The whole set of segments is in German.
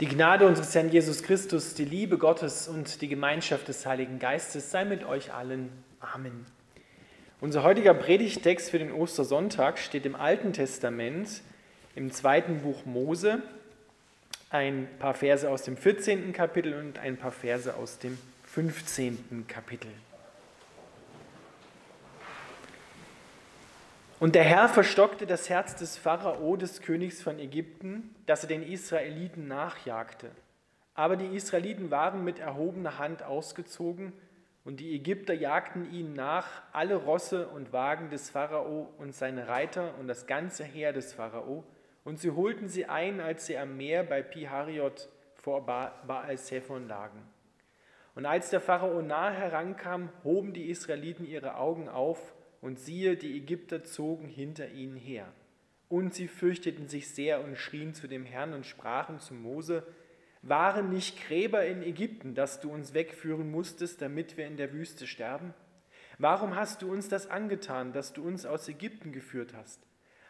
Die Gnade unseres Herrn Jesus Christus, die Liebe Gottes und die Gemeinschaft des Heiligen Geistes sei mit euch allen. Amen. Unser heutiger Predigtext für den Ostersonntag steht im Alten Testament, im zweiten Buch Mose, ein paar Verse aus dem 14. Kapitel und ein paar Verse aus dem 15. Kapitel. Und der Herr verstockte das Herz des Pharao, des Königs von Ägypten, dass er den Israeliten nachjagte. Aber die Israeliten waren mit erhobener Hand ausgezogen, und die Ägypter jagten ihnen nach, alle Rosse und Wagen des Pharao und seine Reiter und das ganze Heer des Pharao, und sie holten sie ein, als sie am Meer bei Pihariot vor Baal-Zephon lagen. Und als der Pharao nahe herankam, hoben die Israeliten ihre Augen auf und siehe, die Ägypter zogen hinter ihnen her. Und sie fürchteten sich sehr und schrien zu dem Herrn und sprachen zu Mose, waren nicht Gräber in Ägypten, dass du uns wegführen musstest, damit wir in der Wüste sterben? Warum hast du uns das angetan, dass du uns aus Ägypten geführt hast?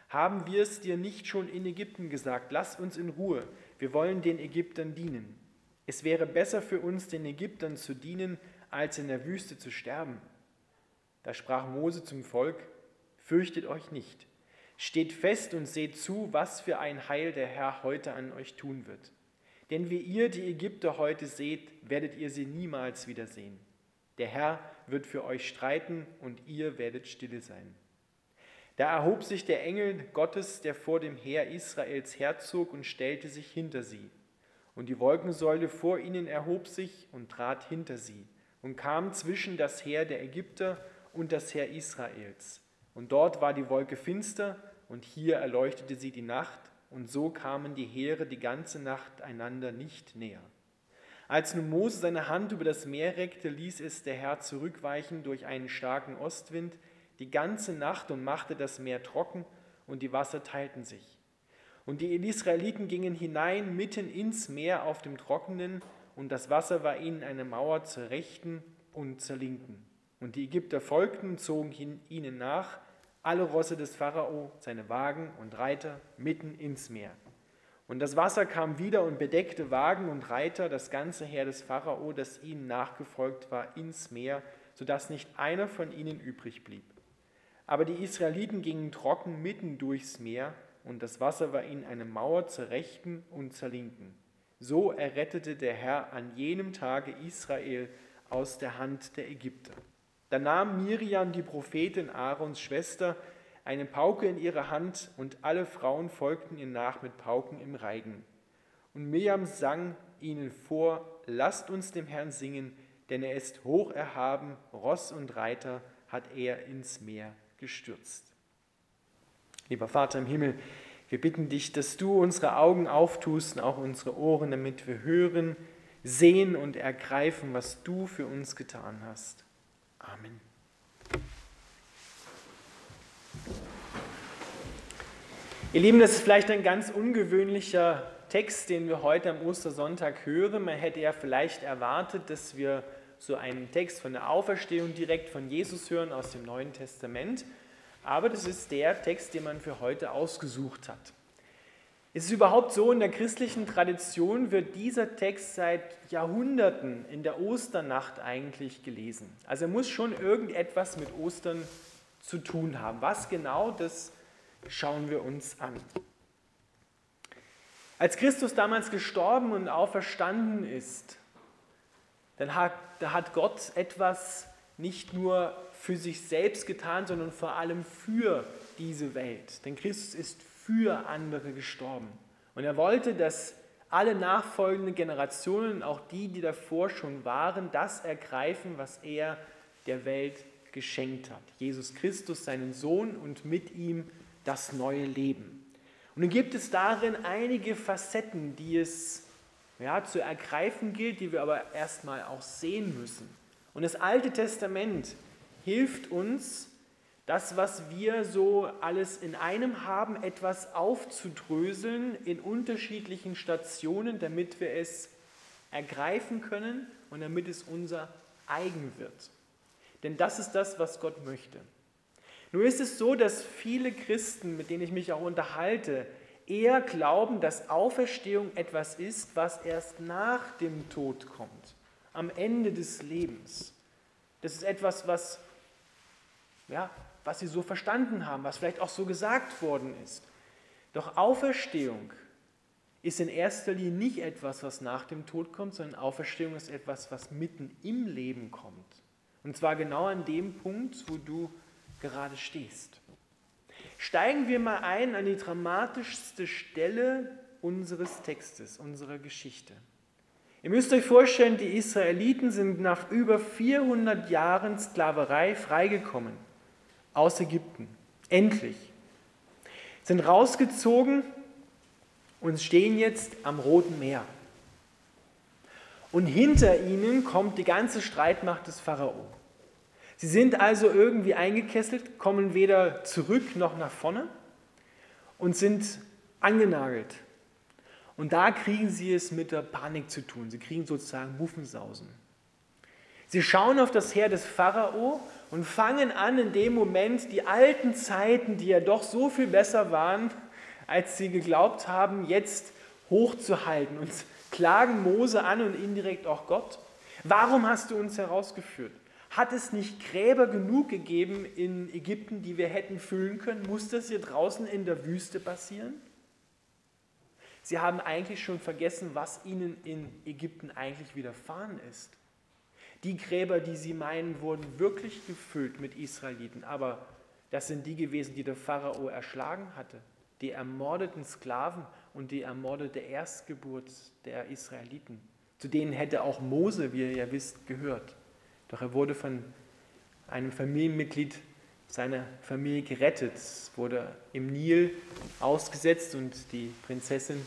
Haben wir es dir nicht schon in Ägypten gesagt, lass uns in Ruhe, wir wollen den Ägyptern dienen. Es wäre besser für uns, den Ägyptern zu dienen, als in der Wüste zu sterben. Da sprach Mose zum Volk, fürchtet euch nicht, steht fest und seht zu, was für ein Heil der Herr heute an euch tun wird. Denn wie ihr die Ägypter heute seht, werdet ihr sie niemals wiedersehen. Der Herr wird für euch streiten und ihr werdet stille sein. Da erhob sich der Engel Gottes, der vor dem Heer Israels herzog, und stellte sich hinter sie. Und die Wolkensäule vor ihnen erhob sich und trat hinter sie und kam zwischen das Heer der Ägypter und das Heer Israels. Und dort war die Wolke finster und hier erleuchtete sie die Nacht und so kamen die Heere die ganze Nacht einander nicht näher. Als nun Mose seine Hand über das Meer reckte, ließ es der Herr zurückweichen durch einen starken Ostwind die ganze Nacht und machte das Meer trocken und die Wasser teilten sich. Und die Israeliten gingen hinein mitten ins Meer auf dem Trockenen und das Wasser war ihnen eine Mauer zur Rechten und zur Linken. Und die Ägypter folgten und zogen ihnen nach, alle Rosse des Pharao, seine Wagen und Reiter, mitten ins Meer. Und das Wasser kam wieder und bedeckte Wagen und Reiter, das ganze Heer des Pharao, das ihnen nachgefolgt war, ins Meer, sodass nicht einer von ihnen übrig blieb. Aber die Israeliten gingen trocken mitten durchs Meer, und das Wasser war ihnen eine Mauer zur Rechten und zur Linken. So errettete der Herr an jenem Tage Israel aus der Hand der Ägypter. Da nahm Miriam, die Prophetin Aarons Schwester, eine Pauke in ihre Hand und alle Frauen folgten ihr nach mit Pauken im Reigen. Und Miriam sang ihnen vor, lasst uns dem Herrn singen, denn er ist hoch erhaben, Ross und Reiter hat er ins Meer gestürzt. Lieber Vater im Himmel, wir bitten dich, dass du unsere Augen auftust und auch unsere Ohren, damit wir hören, sehen und ergreifen, was du für uns getan hast. Amen. Ihr Lieben, das ist vielleicht ein ganz ungewöhnlicher Text, den wir heute am Ostersonntag hören. Man hätte ja vielleicht erwartet, dass wir so einen Text von der Auferstehung direkt von Jesus hören aus dem Neuen Testament. Aber das ist der Text, den man für heute ausgesucht hat. Es ist überhaupt so, in der christlichen Tradition wird dieser Text seit Jahrhunderten in der Osternacht eigentlich gelesen. Also er muss schon irgendetwas mit Ostern zu tun haben. Was genau, das schauen wir uns an. Als Christus damals gestorben und auferstanden ist, dann hat, da hat Gott etwas nicht nur für sich selbst getan, sondern vor allem für diese Welt. Denn Christus ist für andere gestorben. Und er wollte, dass alle nachfolgenden Generationen, auch die, die davor schon waren, das ergreifen, was er der Welt geschenkt hat. Jesus Christus, seinen Sohn und mit ihm das neue Leben. Und nun gibt es darin einige Facetten, die es ja, zu ergreifen gilt, die wir aber erstmal auch sehen müssen. Und das Alte Testament hilft uns, das, was wir so alles in einem haben, etwas aufzudröseln in unterschiedlichen Stationen, damit wir es ergreifen können und damit es unser eigen wird. Denn das ist das, was Gott möchte. Nur ist es so, dass viele Christen, mit denen ich mich auch unterhalte, eher glauben, dass Auferstehung etwas ist, was erst nach dem Tod kommt, am Ende des Lebens. Das ist etwas, was, ja, was sie so verstanden haben, was vielleicht auch so gesagt worden ist. Doch Auferstehung ist in erster Linie nicht etwas, was nach dem Tod kommt, sondern Auferstehung ist etwas, was mitten im Leben kommt. Und zwar genau an dem Punkt, wo du gerade stehst. Steigen wir mal ein an die dramatischste Stelle unseres Textes, unserer Geschichte. Ihr müsst euch vorstellen, die Israeliten sind nach über 400 Jahren Sklaverei freigekommen aus Ägypten. Endlich. Sind rausgezogen und stehen jetzt am Roten Meer. Und hinter ihnen kommt die ganze Streitmacht des Pharao. Sie sind also irgendwie eingekesselt, kommen weder zurück noch nach vorne und sind angenagelt. Und da kriegen sie es mit der Panik zu tun. Sie kriegen sozusagen Muffensausen. Sie schauen auf das Heer des Pharao und fangen an, in dem Moment die alten Zeiten, die ja doch so viel besser waren, als sie geglaubt haben, jetzt hochzuhalten und klagen Mose an und indirekt auch Gott. Warum hast du uns herausgeführt? Hat es nicht Gräber genug gegeben in Ägypten, die wir hätten füllen können? Muss das hier draußen in der Wüste passieren? Sie haben eigentlich schon vergessen, was ihnen in Ägypten eigentlich widerfahren ist. Die Gräber, die sie meinen, wurden wirklich gefüllt mit Israeliten, aber das sind die gewesen, die der Pharao erschlagen hatte die ermordeten Sklaven und die ermordete Erstgeburt der Israeliten. Zu denen hätte auch Mose, wie ihr ja wisst, gehört. Doch er wurde von einem Familienmitglied seiner Familie gerettet, wurde im Nil ausgesetzt und die Prinzessin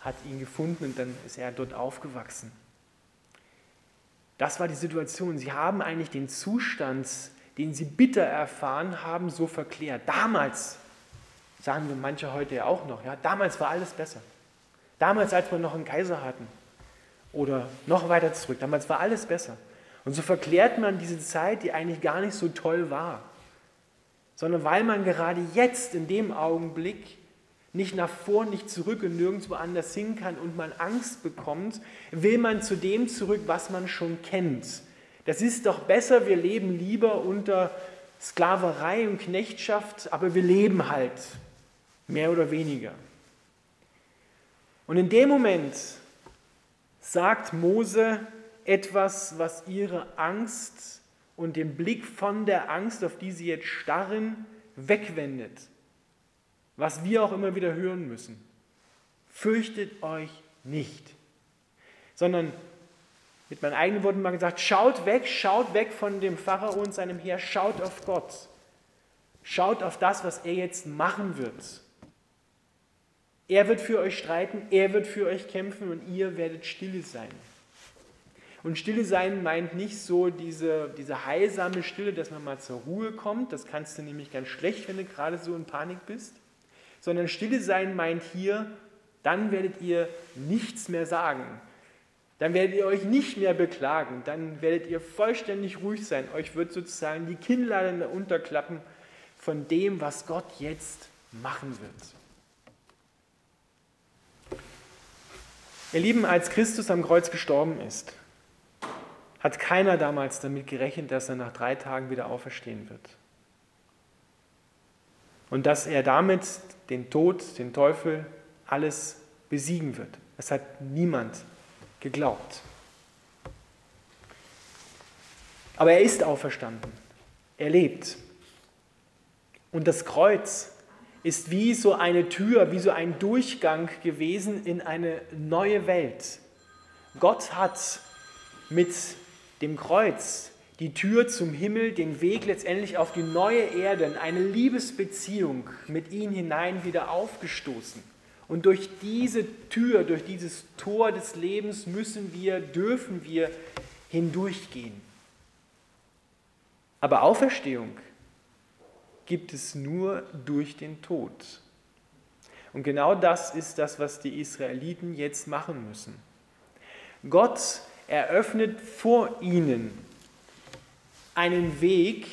hat ihn gefunden und dann ist er dort aufgewachsen. Das war die Situation. Sie haben eigentlich den Zustand, den sie bitter erfahren haben, so verklärt. Damals sagen wir manche heute ja auch noch, ja, damals war alles besser. Damals, als wir noch einen Kaiser hatten oder noch weiter zurück, damals war alles besser. Und so verklärt man diese Zeit, die eigentlich gar nicht so toll war, sondern weil man gerade jetzt in dem Augenblick nicht nach vor, nicht zurück und nirgendwo anders hin kann und man Angst bekommt, will man zu dem zurück, was man schon kennt. Das ist doch besser, wir leben lieber unter Sklaverei und Knechtschaft, aber wir leben halt mehr oder weniger. Und in dem Moment sagt Mose etwas, was ihre Angst und den Blick von der Angst, auf die sie jetzt starren, wegwendet. Was wir auch immer wieder hören müssen. Fürchtet euch nicht. Sondern mit meinen eigenen Worten mal gesagt, schaut weg, schaut weg von dem Pharao und seinem Heer, schaut auf Gott. Schaut auf das, was er jetzt machen wird. Er wird für euch streiten, er wird für euch kämpfen und ihr werdet stille sein. Und stille sein meint nicht so diese, diese heilsame Stille, dass man mal zur Ruhe kommt. Das kannst du nämlich ganz schlecht, wenn du gerade so in Panik bist. Sondern stille sein meint hier, dann werdet ihr nichts mehr sagen. Dann werdet ihr euch nicht mehr beklagen. Dann werdet ihr vollständig ruhig sein. Euch wird sozusagen die Kinnlade unterklappen von dem, was Gott jetzt machen wird. Ihr Lieben, als Christus am Kreuz gestorben ist, hat keiner damals damit gerechnet, dass er nach drei Tagen wieder auferstehen wird. Und dass er damit den Tod, den Teufel, alles besiegen wird. Das hat niemand geglaubt. Aber er ist auferstanden. Er lebt. Und das Kreuz ist wie so eine Tür, wie so ein Durchgang gewesen in eine neue Welt. Gott hat mit dem Kreuz die Tür zum Himmel, den Weg letztendlich auf die neue Erde, eine Liebesbeziehung mit ihm hinein wieder aufgestoßen. Und durch diese Tür, durch dieses Tor des Lebens müssen wir, dürfen wir hindurchgehen. Aber Auferstehung gibt es nur durch den Tod. Und genau das ist das, was die Israeliten jetzt machen müssen. Gott eröffnet vor ihnen einen Weg,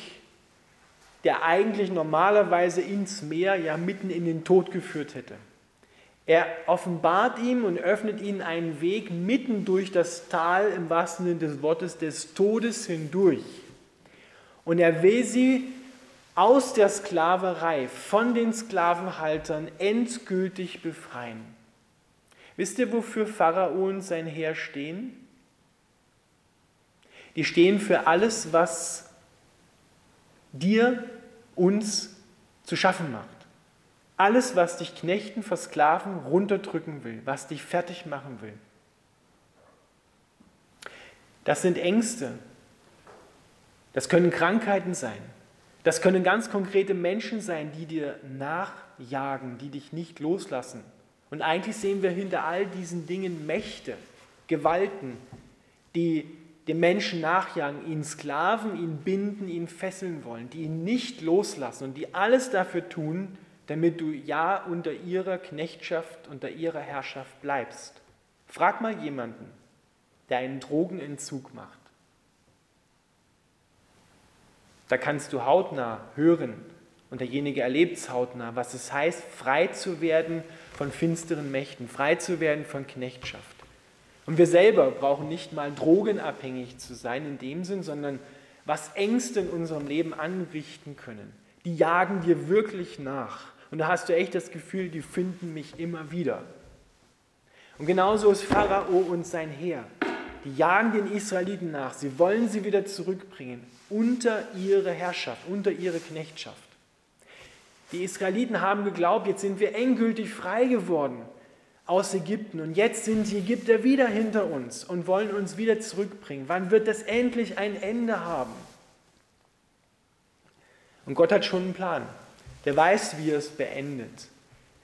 der eigentlich normalerweise ins Meer, ja mitten in den Tod geführt hätte. Er offenbart ihm und öffnet ihnen einen Weg mitten durch das Tal im wahrsten Sinne des Wortes des Todes hindurch. Und er will sie aus der Sklaverei von den Sklavenhaltern endgültig befreien. Wisst ihr, wofür Pharao und sein Heer stehen? Die stehen für alles, was dir, uns zu schaffen macht. Alles, was dich knechten, versklaven, runterdrücken will, was dich fertig machen will. Das sind Ängste. Das können Krankheiten sein. Das können ganz konkrete Menschen sein, die dir nachjagen, die dich nicht loslassen. Und eigentlich sehen wir hinter all diesen Dingen Mächte, Gewalten, die dem Menschen nachjagen, ihn sklaven, ihn binden, ihn fesseln wollen, die ihn nicht loslassen und die alles dafür tun, damit du ja unter ihrer Knechtschaft, unter ihrer Herrschaft bleibst. Frag mal jemanden, der einen Drogenentzug macht. Da kannst du hautnah hören und derjenige erlebt es hautnah, was es heißt, frei zu werden von finsteren Mächten, frei zu werden von Knechtschaft. Und wir selber brauchen nicht mal drogenabhängig zu sein in dem Sinn, sondern was Ängste in unserem Leben anrichten können. Die jagen dir wirklich nach. Und da hast du echt das Gefühl, die finden mich immer wieder. Und genauso ist Pharao und sein Heer. Die jagen den Israeliten nach. Sie wollen sie wieder zurückbringen unter ihre Herrschaft, unter ihre Knechtschaft. Die Israeliten haben geglaubt, jetzt sind wir endgültig frei geworden aus Ägypten und jetzt sind die Ägypter wieder hinter uns und wollen uns wieder zurückbringen. Wann wird das endlich ein Ende haben? Und Gott hat schon einen Plan. Der weiß, wie er es beendet.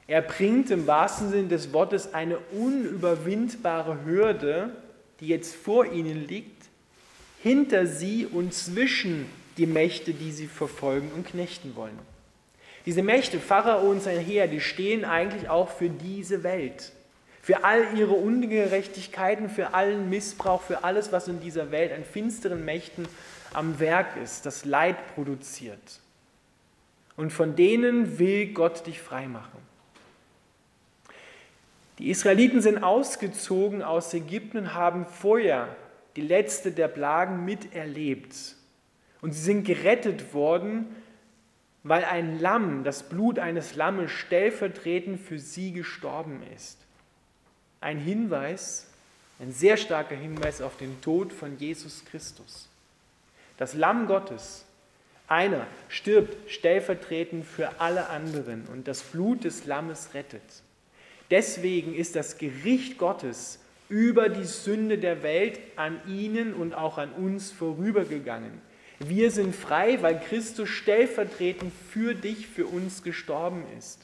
Er bringt im wahrsten Sinne des Wortes eine unüberwindbare Hürde, die jetzt vor ihnen liegt, hinter sie und zwischen die Mächte, die sie verfolgen und knechten wollen. Diese Mächte, Pharao und sein Heer, die stehen eigentlich auch für diese Welt. Für all ihre Ungerechtigkeiten, für allen Missbrauch, für alles, was in dieser Welt an finsteren Mächten am Werk ist, das Leid produziert. Und von denen will Gott dich freimachen. Die Israeliten sind ausgezogen aus Ägypten und haben vorher die letzte der Plagen miterlebt. Und sie sind gerettet worden weil ein Lamm, das Blut eines Lammes stellvertretend für sie gestorben ist. Ein Hinweis, ein sehr starker Hinweis auf den Tod von Jesus Christus. Das Lamm Gottes, einer, stirbt stellvertretend für alle anderen und das Blut des Lammes rettet. Deswegen ist das Gericht Gottes über die Sünde der Welt an ihnen und auch an uns vorübergegangen. Wir sind frei, weil Christus stellvertretend für dich, für uns gestorben ist.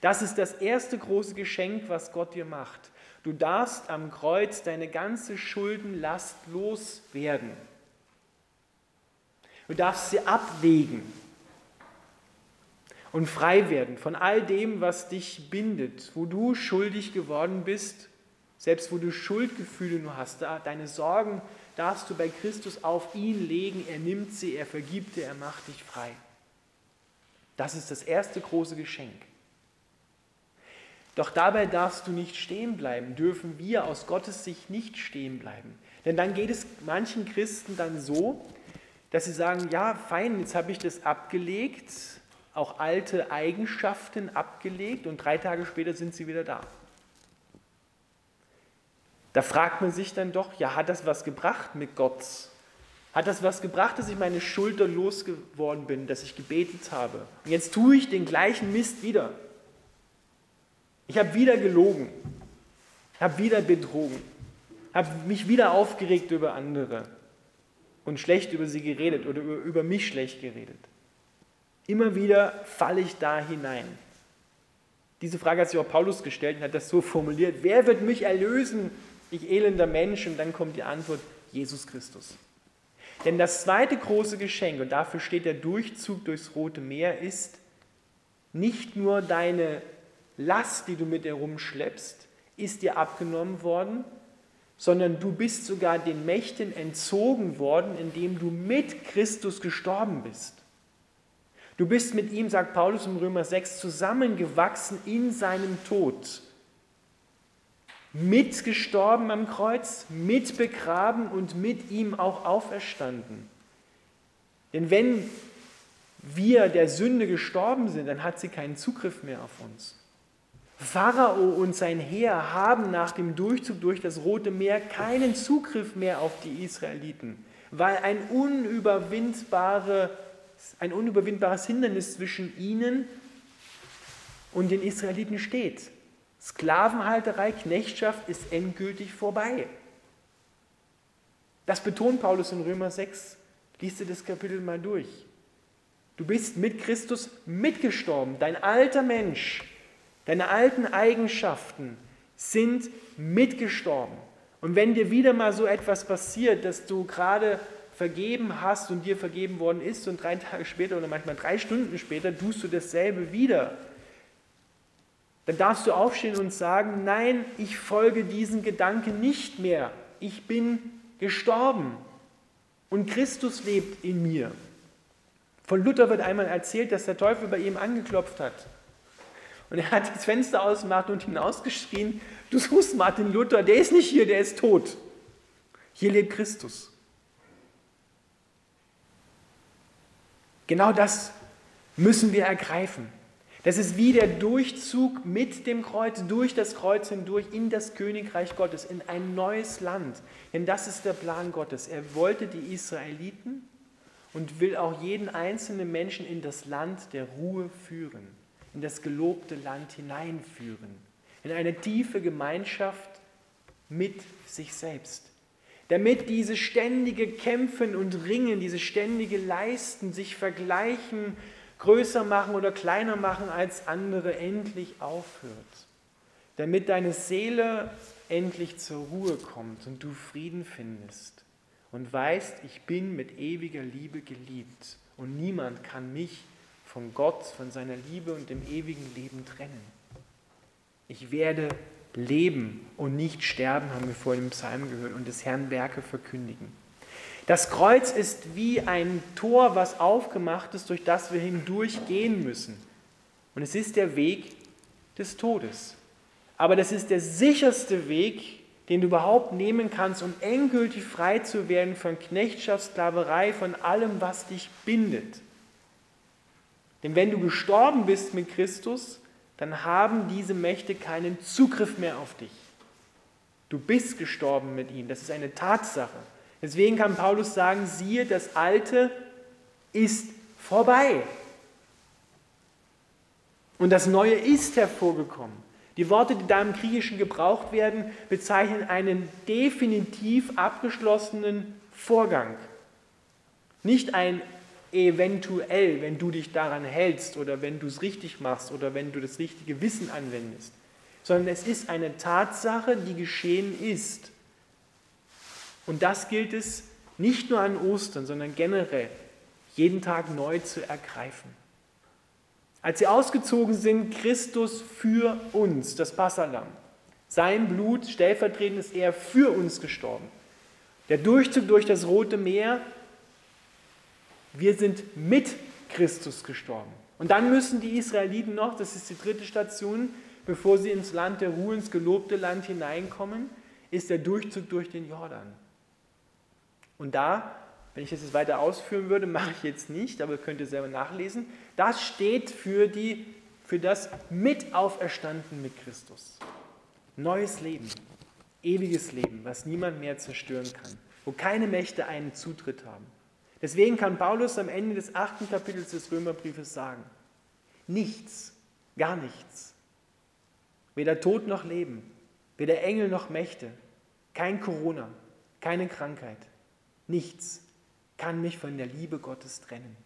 Das ist das erste große Geschenk, was Gott dir macht. Du darfst am Kreuz deine ganze Schuldenlast loswerden. Du darfst sie ablegen und frei werden von all dem, was dich bindet, wo du schuldig geworden bist, selbst wo du Schuldgefühle nur hast, deine Sorgen, darfst du bei Christus auf ihn legen. Er nimmt sie, er vergibt dir, er macht dich frei. Das ist das erste große Geschenk. Doch dabei darfst du nicht stehen bleiben, dürfen wir aus Gottes Sicht nicht stehen bleiben. Denn dann geht es manchen Christen dann so, dass sie sagen, ja, fein, jetzt habe ich das abgelegt, auch alte Eigenschaften abgelegt und drei Tage später sind sie wieder da. Da fragt man sich dann doch, ja, hat das was gebracht mit Gott? Hat das was gebracht, dass ich meine Schulter losgeworden bin, dass ich gebetet habe? Und jetzt tue ich den gleichen Mist wieder. Ich habe wieder gelogen, habe wieder betrogen, habe mich wieder aufgeregt über andere und schlecht über sie geredet oder über, mich schlecht geredet. Immer wieder falle ich da hinein. Diese Frage hat sich auch Paulus gestellt und hat das so formuliert, wer wird mich erlösen ich elender Mensch, und dann kommt die Antwort, Jesus Christus. Denn das zweite große Geschenk, und dafür steht der Durchzug durchs Rote Meer, ist nicht nur deine Last, die du mit dir rumschleppst, ist dir abgenommen worden, sondern du bist sogar den Mächten entzogen worden, indem du mit Christus gestorben bist. Du bist mit ihm, sagt Paulus im Römer 6, zusammengewachsen in seinem Tod mitgestorben am Kreuz, mitbegraben und mit ihm auch auferstanden. Denn wenn wir der Sünde gestorben sind, dann hat sie keinen Zugriff mehr auf uns. Pharao und sein Heer haben nach dem Durchzug durch das Rote Meer keinen Zugriff mehr auf die Israeliten, weil ein, unüberwindbare, ein unüberwindbares Hindernis zwischen ihnen und den Israeliten steht. Sklavenhalterei, Knechtschaft ist endgültig vorbei. Das betont Paulus in Römer 6. Liest du das Kapitel mal durch. Du bist mit Christus mitgestorben. Dein alter Mensch, deine alten Eigenschaften sind mitgestorben. Und wenn dir wieder mal so etwas passiert, dass du gerade vergeben hast und dir vergeben worden ist und drei Tage später oder manchmal drei Stunden später tust du dasselbe wieder, dann darfst du aufstehen und sagen, nein, ich folge diesen Gedanken nicht mehr. Ich bin gestorben und Christus lebt in mir. Von Luther wird einmal erzählt, dass der Teufel bei ihm angeklopft hat. Und er hat das Fenster ausgemacht und hinausgeschrien, du suchst Martin Luther, der ist nicht hier, der ist tot. Hier lebt Christus. Genau das müssen wir ergreifen. Das ist wie der Durchzug mit dem Kreuz, durch das Kreuz hindurch in das Königreich Gottes, in ein neues Land. Denn das ist der Plan Gottes. Er wollte die Israeliten und will auch jeden einzelnen Menschen in das Land der Ruhe führen, in das gelobte Land hineinführen, in eine tiefe Gemeinschaft mit sich selbst. Damit diese ständige Kämpfen und Ringen, diese ständige Leisten, sich vergleichen, größer machen oder kleiner machen als andere endlich aufhört. Damit deine Seele endlich zur Ruhe kommt und du Frieden findest und weißt, ich bin mit ewiger Liebe geliebt und niemand kann mich von Gott, von seiner Liebe und dem ewigen Leben trennen. Ich werde leben und nicht sterben, haben wir vor dem Psalm gehört, und des Herrn Werke verkündigen. Das Kreuz ist wie ein Tor, was aufgemacht ist, durch das wir hindurchgehen müssen. Und es ist der Weg des Todes. Aber das ist der sicherste Weg, den du überhaupt nehmen kannst, um endgültig frei zu werden von Knechtschaft, Sklaverei, von allem, was dich bindet. Denn wenn du gestorben bist mit Christus, dann haben diese Mächte keinen Zugriff mehr auf dich. Du bist gestorben mit ihm, das ist eine Tatsache. Deswegen kann Paulus sagen, siehe, das Alte ist vorbei. Und das Neue ist hervorgekommen. Die Worte, die da im Griechischen gebraucht werden, bezeichnen einen definitiv abgeschlossenen Vorgang. Nicht ein eventuell, wenn du dich daran hältst oder wenn du es richtig machst oder wenn du das richtige Wissen anwendest, sondern es ist eine Tatsache, die geschehen ist. Und das gilt es nicht nur an Ostern, sondern generell jeden Tag neu zu ergreifen. Als sie ausgezogen sind, Christus für uns, das Passalam. Sein Blut, stellvertretend ist er für uns gestorben. Der Durchzug durch das Rote Meer, wir sind mit Christus gestorben. Und dann müssen die Israeliten noch, das ist die dritte Station, bevor sie ins Land der Ruhe, ins gelobte Land hineinkommen, ist der Durchzug durch den Jordan. Und da, wenn ich das jetzt weiter ausführen würde, mache ich jetzt nicht, aber könnt ihr selber nachlesen, das steht für, die, für das Mitauferstanden mit Christus. Neues Leben, ewiges Leben, was niemand mehr zerstören kann, wo keine Mächte einen Zutritt haben. Deswegen kann Paulus am Ende des achten Kapitels des Römerbriefes sagen, nichts, gar nichts, weder Tod noch Leben, weder Engel noch Mächte, kein Corona, keine Krankheit, Nichts kann mich von der Liebe Gottes trennen.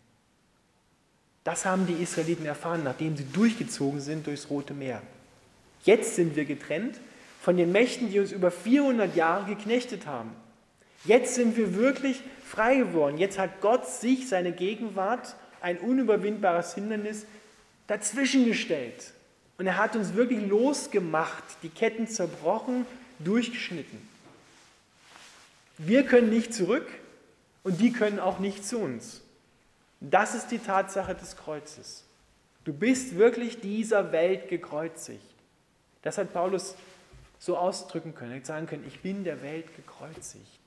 Das haben die Israeliten erfahren, nachdem sie durchgezogen sind durchs Rote Meer. Jetzt sind wir getrennt von den Mächten, die uns über 400 Jahre geknechtet haben. Jetzt sind wir wirklich frei geworden. Jetzt hat Gott sich seine Gegenwart, ein unüberwindbares Hindernis, dazwischen gestellt. Und er hat uns wirklich losgemacht, die Ketten zerbrochen, durchgeschnitten. Wir können nicht zurück und die können auch nicht zu uns. Das ist die Tatsache des Kreuzes. Du bist wirklich dieser Welt gekreuzigt. Das hat Paulus so ausdrücken können, hätte sagen können, ich bin der Welt gekreuzigt.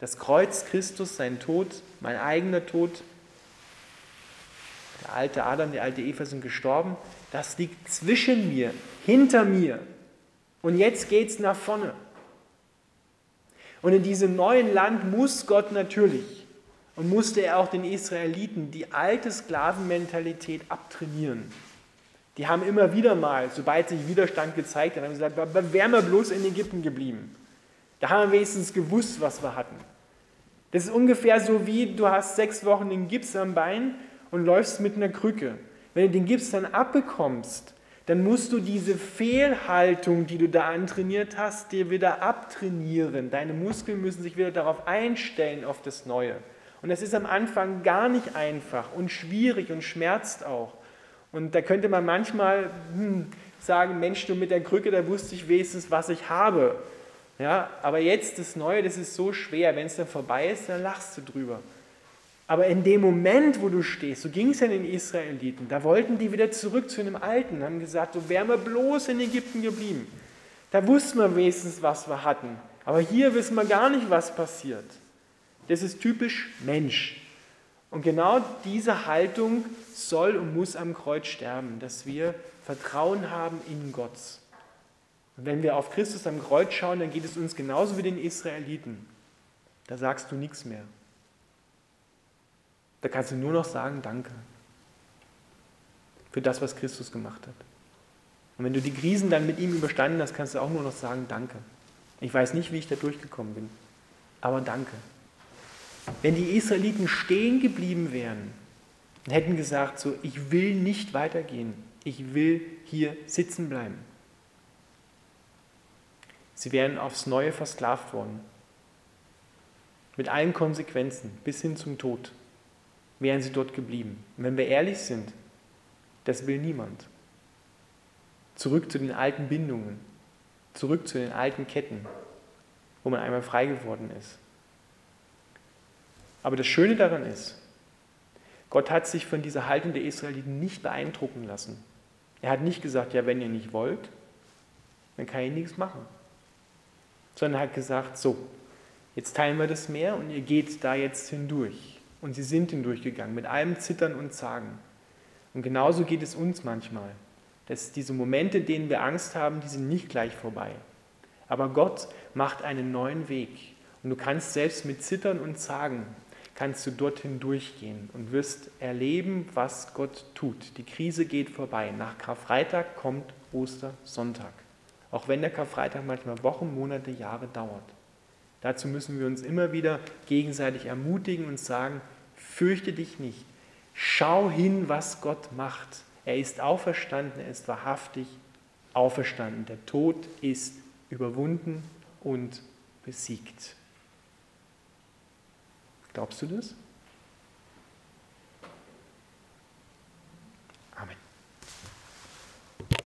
Das Kreuz Christus, sein Tod, mein eigener Tod, der alte Adam, die alte Eva sind gestorben, das liegt zwischen mir, hinter mir. Und jetzt geht es nach vorne. Und in diesem neuen Land muss Gott natürlich und musste er auch den Israeliten die alte Sklavenmentalität abtrainieren. Die haben immer wieder mal, sobald sich Widerstand gezeigt hat, haben gesagt, wären wir bloß in Ägypten geblieben. Da haben wir wenigstens gewusst, was wir hatten. Das ist ungefähr so wie, du hast sechs Wochen den Gips am Bein und läufst mit einer Krücke. Wenn du den Gips dann abbekommst, dann musst du diese Fehlhaltung, die du da antrainiert hast, dir wieder abtrainieren. Deine Muskeln müssen sich wieder darauf einstellen, auf das Neue. Und das ist am Anfang gar nicht einfach und schwierig und schmerzt auch. Und da könnte man manchmal hm, sagen, Mensch, du mit der Krücke, da wusste ich wenigstens, was ich habe. Ja, aber jetzt das Neue, das ist so schwer. Wenn es dann vorbei ist, dann lachst du drüber. Aber in dem Moment, wo du stehst, so ging es ja den Israeliten, da wollten die wieder zurück zu dem Alten, haben gesagt, so wären wir bloß in Ägypten geblieben. Da wussten wir wenigstens, was wir hatten. Aber hier wissen wir gar nicht, was passiert. Das ist typisch Mensch. Und genau diese Haltung soll und muss am Kreuz sterben, dass wir Vertrauen haben in Gott. Und wenn wir auf Christus am Kreuz schauen, dann geht es uns genauso wie den Israeliten. Da sagst du nichts mehr. Da kannst du nur noch sagen, danke für das, was Christus gemacht hat. Und wenn du die Krisen dann mit ihm überstanden hast, kannst du auch nur noch sagen, danke. Ich weiß nicht, wie ich da durchgekommen bin, aber danke. Wenn die Israeliten stehen geblieben wären und hätten gesagt, so, ich will nicht weitergehen, ich will hier sitzen bleiben. Sie wären aufs Neue versklavt worden. Mit allen Konsequenzen bis hin zum Tod wären sie dort geblieben. Und wenn wir ehrlich sind, das will niemand. Zurück zu den alten Bindungen, zurück zu den alten Ketten, wo man einmal frei geworden ist. Aber das Schöne daran ist, Gott hat sich von dieser Haltung der Israeliten nicht beeindrucken lassen. Er hat nicht gesagt, ja, wenn ihr nicht wollt, dann kann ich nichts machen. Sondern er hat gesagt, so, jetzt teilen wir das Meer und ihr geht da jetzt hindurch. Und sie sind hindurchgegangen, mit allem Zittern und Zagen. Und genauso geht es uns manchmal. Dass diese Momente, denen wir Angst haben, die sind nicht gleich vorbei. Aber Gott macht einen neuen Weg. Und du kannst selbst mit Zittern und Zagen kannst du dorthin durchgehen und wirst erleben, was Gott tut. Die Krise geht vorbei. Nach Karfreitag kommt Ostersonntag. Auch wenn der Karfreitag manchmal Wochen, Monate, Jahre dauert. Dazu müssen wir uns immer wieder gegenseitig ermutigen und sagen, fürchte dich nicht. Schau hin, was Gott macht. Er ist auferstanden, er ist wahrhaftig auferstanden. Der Tod ist überwunden und besiegt. Glaubst du das?